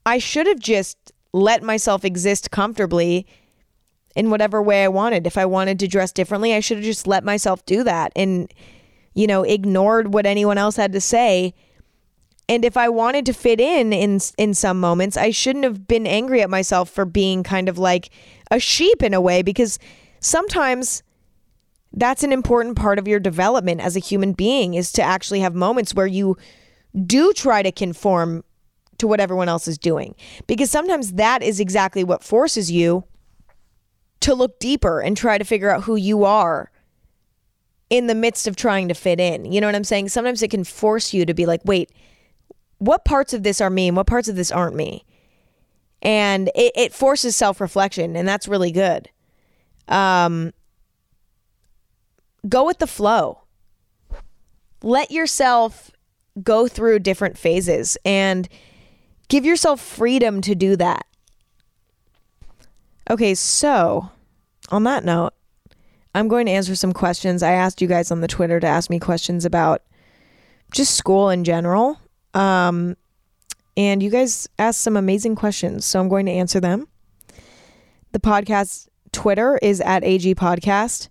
I should have just let myself exist comfortably in whatever way I wanted. If I wanted to dress differently, I should have just let myself do that. And you know, ignored what anyone else had to say. And if I wanted to fit in in in some moments, I shouldn't have been angry at myself for being kind of like a sheep in a way because sometimes that's an important part of your development as a human being is to actually have moments where you do try to conform to what everyone else is doing because sometimes that is exactly what forces you to look deeper and try to figure out who you are in the midst of trying to fit in. You know what I'm saying? Sometimes it can force you to be like, wait, what parts of this are me and what parts of this aren't me? And it, it forces self reflection, and that's really good. Um, go with the flow. Let yourself go through different phases and give yourself freedom to do that. Okay, so on that note, I'm going to answer some questions. I asked you guys on the Twitter to ask me questions about just school in general. Um, and you guys asked some amazing questions, so I'm going to answer them. The podcast Twitter is at AG Podcast.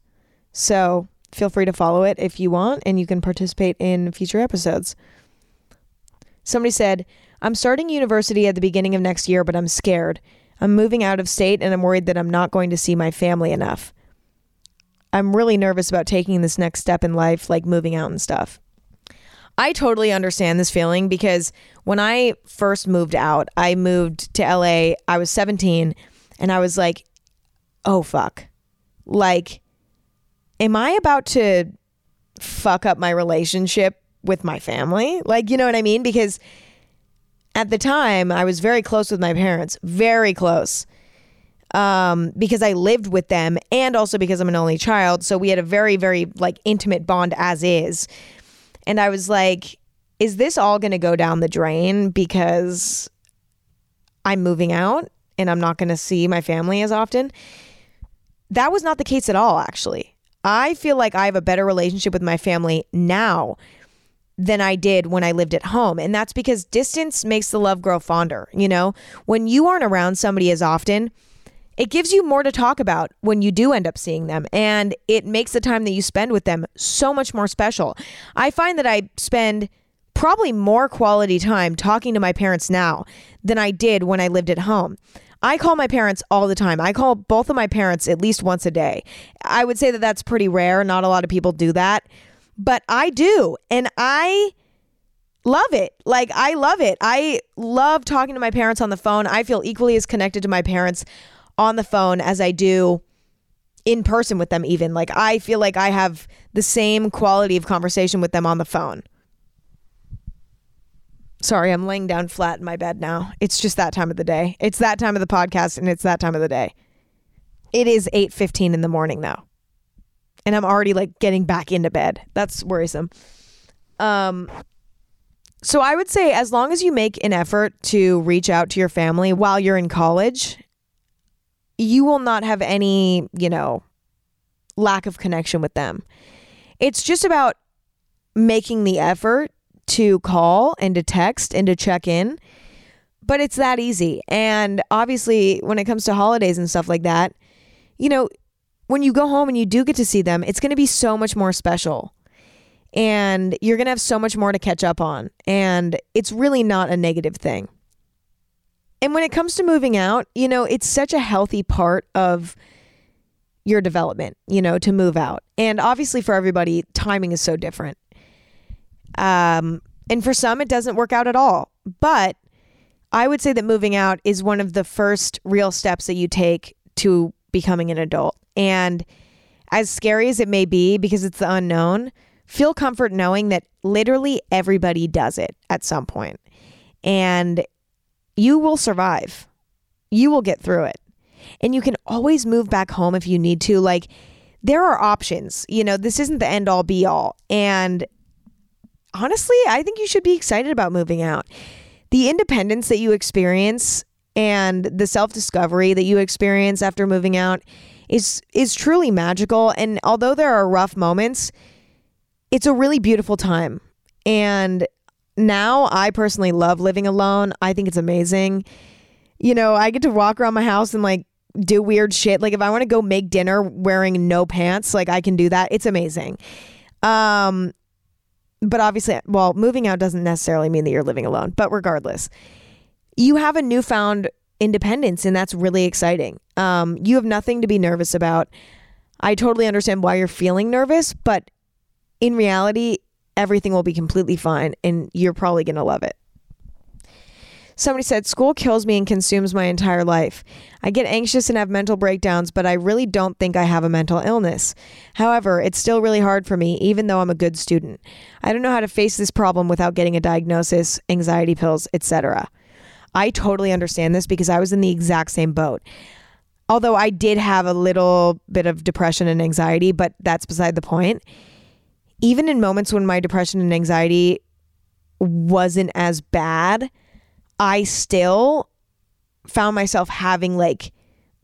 So feel free to follow it if you want, and you can participate in future episodes. Somebody said, I'm starting university at the beginning of next year, but I'm scared. I'm moving out of state and I'm worried that I'm not going to see my family enough. I'm really nervous about taking this next step in life, like moving out and stuff. I totally understand this feeling because when I first moved out, I moved to LA, I was 17, and I was like, oh fuck. Like, am I about to fuck up my relationship with my family? Like, you know what I mean? Because at the time, I was very close with my parents, very close. Um, because I lived with them and also because I'm an only child. So we had a very, very like intimate bond as is. And I was like, is this all going to go down the drain because I'm moving out and I'm not going to see my family as often? That was not the case at all, actually. I feel like I have a better relationship with my family now than I did when I lived at home. And that's because distance makes the love grow fonder. You know, when you aren't around somebody as often, it gives you more to talk about when you do end up seeing them. And it makes the time that you spend with them so much more special. I find that I spend probably more quality time talking to my parents now than I did when I lived at home. I call my parents all the time. I call both of my parents at least once a day. I would say that that's pretty rare. Not a lot of people do that but I do. And I love it. Like, I love it. I love talking to my parents on the phone. I feel equally as connected to my parents on the phone as I do in person with them, even. Like, I feel like I have the same quality of conversation with them on the phone. Sorry, I'm laying down flat in my bed now. It's just that time of the day. It's that time of the podcast and it's that time of the day. It is 8:15 in the morning though and I'm already like getting back into bed. That's worrisome. Um so I would say as long as you make an effort to reach out to your family while you're in college, you will not have any, you know, lack of connection with them. It's just about making the effort to call and to text and to check in. But it's that easy. And obviously, when it comes to holidays and stuff like that, you know, when you go home and you do get to see them, it's going to be so much more special. And you're going to have so much more to catch up on. And it's really not a negative thing. And when it comes to moving out, you know, it's such a healthy part of your development, you know, to move out. And obviously for everybody, timing is so different. Um, and for some, it doesn't work out at all. But I would say that moving out is one of the first real steps that you take to becoming an adult. And as scary as it may be because it's the unknown, feel comfort knowing that literally everybody does it at some point. And you will survive. You will get through it. And you can always move back home if you need to. Like, there are options. You know, this isn't the end all be all. And honestly, I think you should be excited about moving out. The independence that you experience and the self discovery that you experience after moving out is is truly magical and although there are rough moments it's a really beautiful time and now I personally love living alone. I think it's amazing. You know I get to walk around my house and like do weird shit. Like if I want to go make dinner wearing no pants like I can do that. It's amazing. Um but obviously well moving out doesn't necessarily mean that you're living alone but regardless you have a newfound independence and that's really exciting. Um, you have nothing to be nervous about. I totally understand why you're feeling nervous, but in reality, everything will be completely fine and you're probably going to love it. Somebody said, School kills me and consumes my entire life. I get anxious and have mental breakdowns, but I really don't think I have a mental illness. However, it's still really hard for me, even though I'm a good student. I don't know how to face this problem without getting a diagnosis, anxiety pills, etc. I totally understand this because I was in the exact same boat. although I did have a little bit of depression and anxiety, but that's beside the point. Even in moments when my depression and anxiety wasn't as bad, I still found myself having like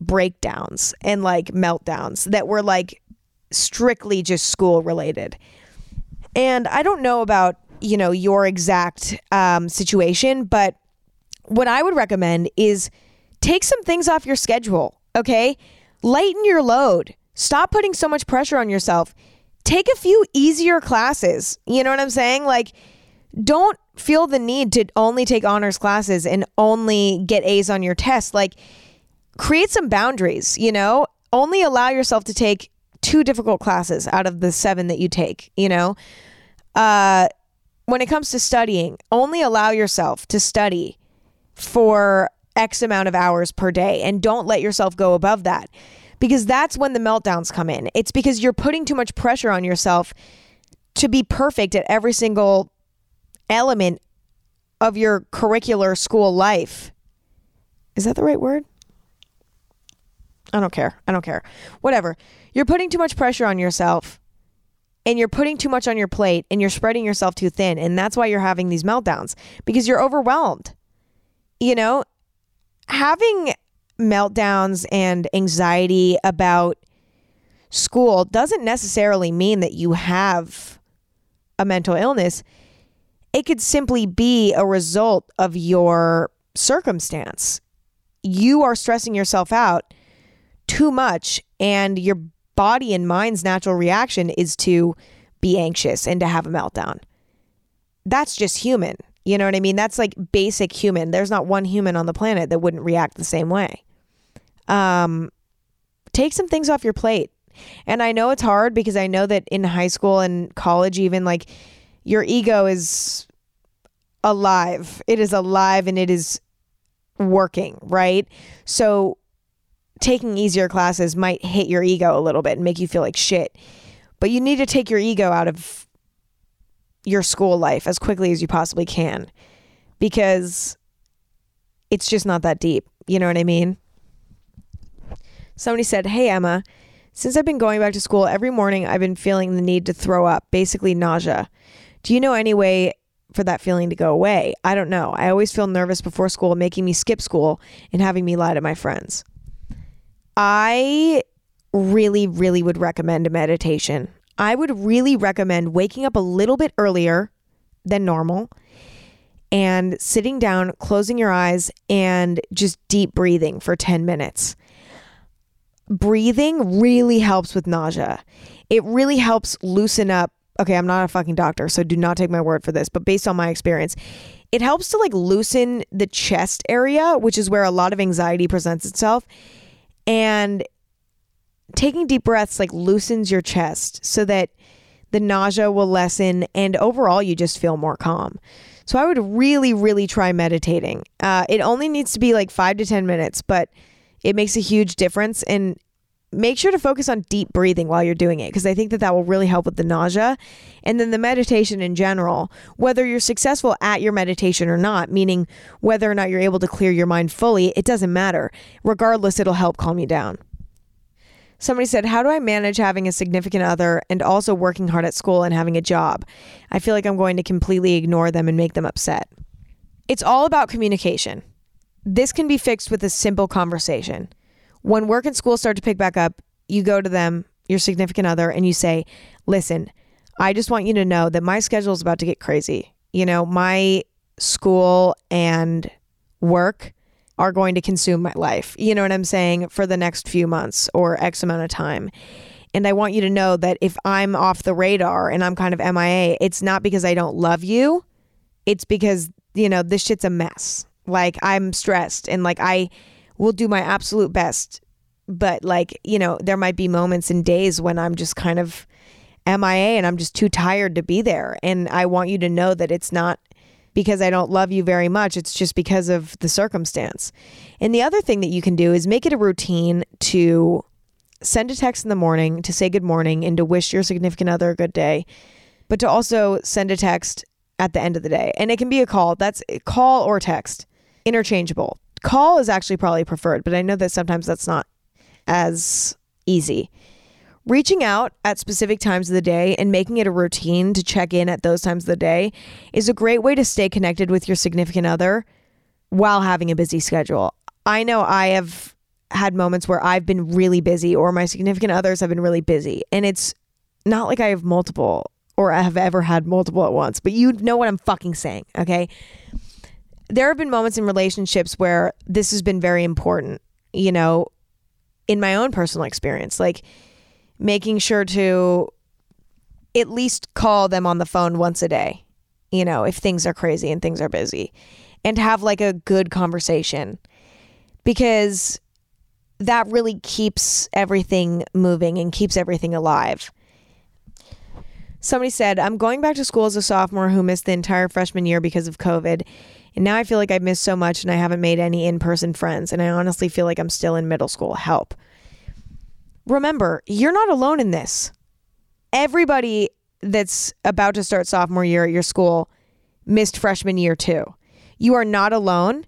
breakdowns and like meltdowns that were like strictly just school related. And I don't know about, you know, your exact um, situation, but what I would recommend is take some things off your schedule, okay? Lighten your load. Stop putting so much pressure on yourself. Take a few easier classes. You know what I'm saying? Like, don't feel the need to only take honors classes and only get A's on your test. Like, create some boundaries, you know? Only allow yourself to take two difficult classes out of the seven that you take, you know? Uh, when it comes to studying, only allow yourself to study for X amount of hours per day and don't let yourself go above that because that's when the meltdowns come in. It's because you're putting too much pressure on yourself to be perfect at every single element of your curricular school life. Is that the right word? I don't care. I don't care. Whatever. You're putting too much pressure on yourself and you're putting too much on your plate and you're spreading yourself too thin. And that's why you're having these meltdowns because you're overwhelmed. You know, having meltdowns and anxiety about school doesn't necessarily mean that you have a mental illness. It could simply be a result of your circumstance. You are stressing yourself out too much, and your body and mind's natural reaction is to be anxious and to have a meltdown. That's just human. You know what I mean? That's like basic human. There's not one human on the planet that wouldn't react the same way. Um, take some things off your plate. And I know it's hard because I know that in high school and college, even like your ego is alive. It is alive and it is working, right? So taking easier classes might hit your ego a little bit and make you feel like shit. But you need to take your ego out of your school life as quickly as you possibly can because it's just not that deep. You know what I mean? Somebody said, Hey, Emma, since I've been going back to school every morning, I've been feeling the need to throw up, basically nausea. Do you know any way for that feeling to go away? I don't know. I always feel nervous before school, making me skip school and having me lie to my friends. I really, really would recommend a meditation. I would really recommend waking up a little bit earlier than normal and sitting down, closing your eyes, and just deep breathing for 10 minutes. Breathing really helps with nausea. It really helps loosen up. Okay, I'm not a fucking doctor, so do not take my word for this, but based on my experience, it helps to like loosen the chest area, which is where a lot of anxiety presents itself. And taking deep breaths like loosens your chest so that the nausea will lessen and overall you just feel more calm. So I would really, really try meditating. Uh, it only needs to be like five to 10 minutes, but it makes a huge difference. And make sure to focus on deep breathing while you're doing it because I think that that will really help with the nausea. And then the meditation in general, whether you're successful at your meditation or not, meaning whether or not you're able to clear your mind fully, it doesn't matter. Regardless, it'll help calm you down. Somebody said, How do I manage having a significant other and also working hard at school and having a job? I feel like I'm going to completely ignore them and make them upset. It's all about communication. This can be fixed with a simple conversation. When work and school start to pick back up, you go to them, your significant other, and you say, Listen, I just want you to know that my schedule is about to get crazy. You know, my school and work are going to consume my life. You know what I'm saying? For the next few months or X amount of time. And I want you to know that if I'm off the radar and I'm kind of MIA, it's not because I don't love you. It's because, you know, this shit's a mess. Like I'm stressed and like I will do my absolute best. But like, you know, there might be moments and days when I'm just kind of MIA and I'm just too tired to be there. And I want you to know that it's not because I don't love you very much. It's just because of the circumstance. And the other thing that you can do is make it a routine to send a text in the morning to say good morning and to wish your significant other a good day, but to also send a text at the end of the day. And it can be a call. That's a call or text, interchangeable. Call is actually probably preferred, but I know that sometimes that's not as easy. Reaching out at specific times of the day and making it a routine to check in at those times of the day is a great way to stay connected with your significant other while having a busy schedule. I know I have had moments where I've been really busy or my significant others have been really busy. And it's not like I have multiple or I have ever had multiple at once, but you know what I'm fucking saying, okay? There have been moments in relationships where this has been very important, you know, in my own personal experience. Like, making sure to at least call them on the phone once a day, you know, if things are crazy and things are busy, and have like a good conversation because that really keeps everything moving and keeps everything alive. Somebody said, I'm going back to school as a sophomore who missed the entire freshman year because of COVID. And now I feel like I've missed so much and I haven't made any in person friends. And I honestly feel like I'm still in middle school. Help remember, you're not alone in this. Everybody that's about to start sophomore year at your school missed freshman year too. You are not alone.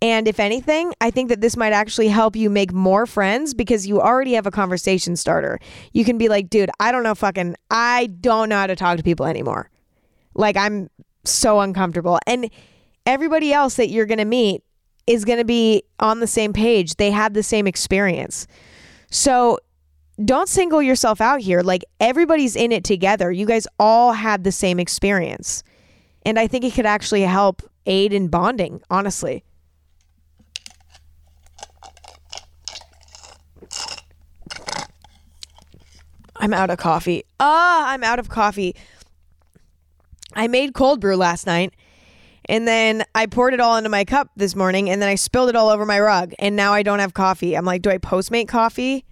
And if anything, I think that this might actually help you make more friends because you already have a conversation starter. You can be like, dude, I don't know fucking, I don't know how to talk to people anymore. Like, I'm so uncomfortable. And everybody else that you're going to meet is going to be on the same page. They have the same experience. So don't single yourself out here. Like everybody's in it together. You guys all had the same experience. And I think it could actually help aid in bonding, honestly. I'm out of coffee. Ah, I'm out of coffee. I made cold brew last night and then I poured it all into my cup this morning and then I spilled it all over my rug and now I don't have coffee. I'm like, do I Postmate coffee?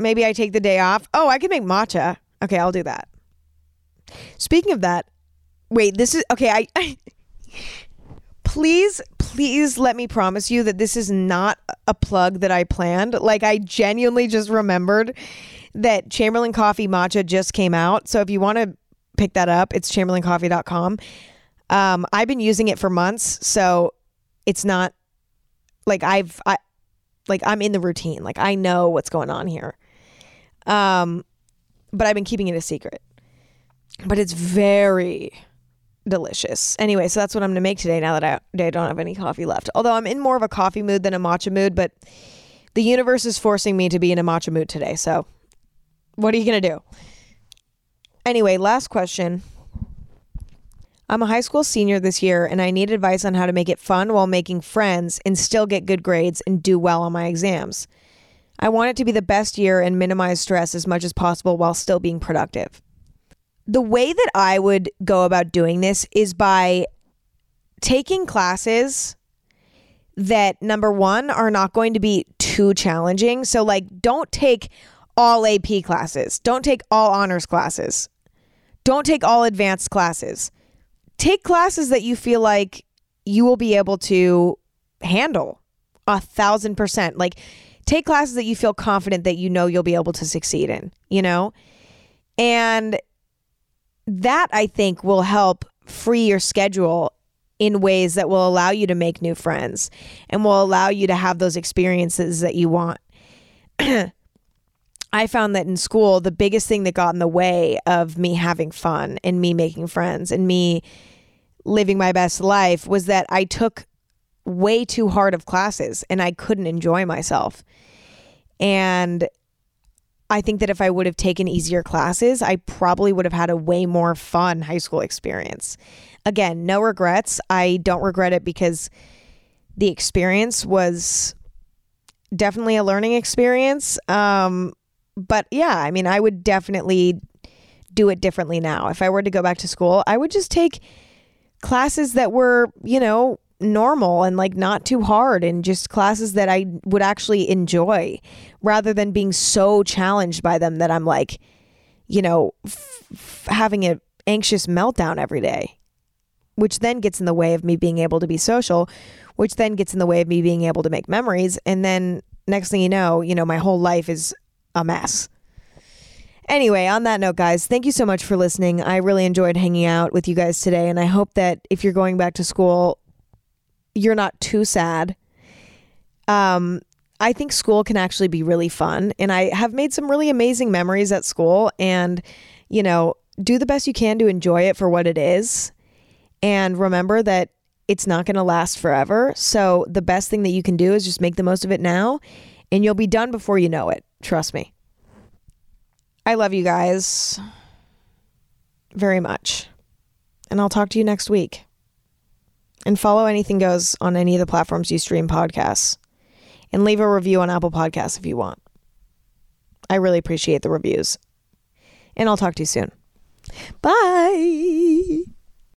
maybe I take the day off. Oh, I can make matcha. Okay, I'll do that. Speaking of that, wait, this is okay. I, I please, please let me promise you that this is not a plug that I planned. Like, I genuinely just remembered that Chamberlain Coffee Matcha just came out. So if you want to pick that up, it's chamberlaincoffee.com. Um, I've been using it for months, so it's not like I've I like I'm in the routine. Like I know what's going on here. Um, but I've been keeping it a secret. But it's very delicious. Anyway, so that's what I'm gonna make today. Now that I, I don't have any coffee left, although I'm in more of a coffee mood than a matcha mood, but the universe is forcing me to be in a matcha mood today. So, what are you gonna do? Anyway, last question. I'm a high school senior this year and I need advice on how to make it fun while making friends and still get good grades and do well on my exams. I want it to be the best year and minimize stress as much as possible while still being productive. The way that I would go about doing this is by taking classes that number one are not going to be too challenging. So, like, don't take all AP classes, don't take all honors classes, don't take all advanced classes. Take classes that you feel like you will be able to handle a thousand percent. Like, take classes that you feel confident that you know you'll be able to succeed in, you know? And that I think will help free your schedule in ways that will allow you to make new friends and will allow you to have those experiences that you want. I found that in school, the biggest thing that got in the way of me having fun and me making friends and me living my best life was that I took way too hard of classes and I couldn't enjoy myself. And I think that if I would have taken easier classes, I probably would have had a way more fun high school experience. Again, no regrets. I don't regret it because the experience was definitely a learning experience. Um, but yeah, I mean, I would definitely do it differently now. If I were to go back to school, I would just take classes that were, you know, normal and like not too hard and just classes that I would actually enjoy rather than being so challenged by them that I'm like, you know, f- f- having an anxious meltdown every day, which then gets in the way of me being able to be social, which then gets in the way of me being able to make memories. And then next thing you know, you know, my whole life is a mess. Anyway, on that note, guys, thank you so much for listening. I really enjoyed hanging out with you guys today. And I hope that if you're going back to school, you're not too sad. Um, I think school can actually be really fun. And I have made some really amazing memories at school. And, you know, do the best you can to enjoy it for what it is. And remember that it's not going to last forever. So the best thing that you can do is just make the most of it now. And you'll be done before you know it. Trust me. I love you guys very much. And I'll talk to you next week. And follow Anything Goes on any of the platforms you stream podcasts. And leave a review on Apple Podcasts if you want. I really appreciate the reviews. And I'll talk to you soon. Bye.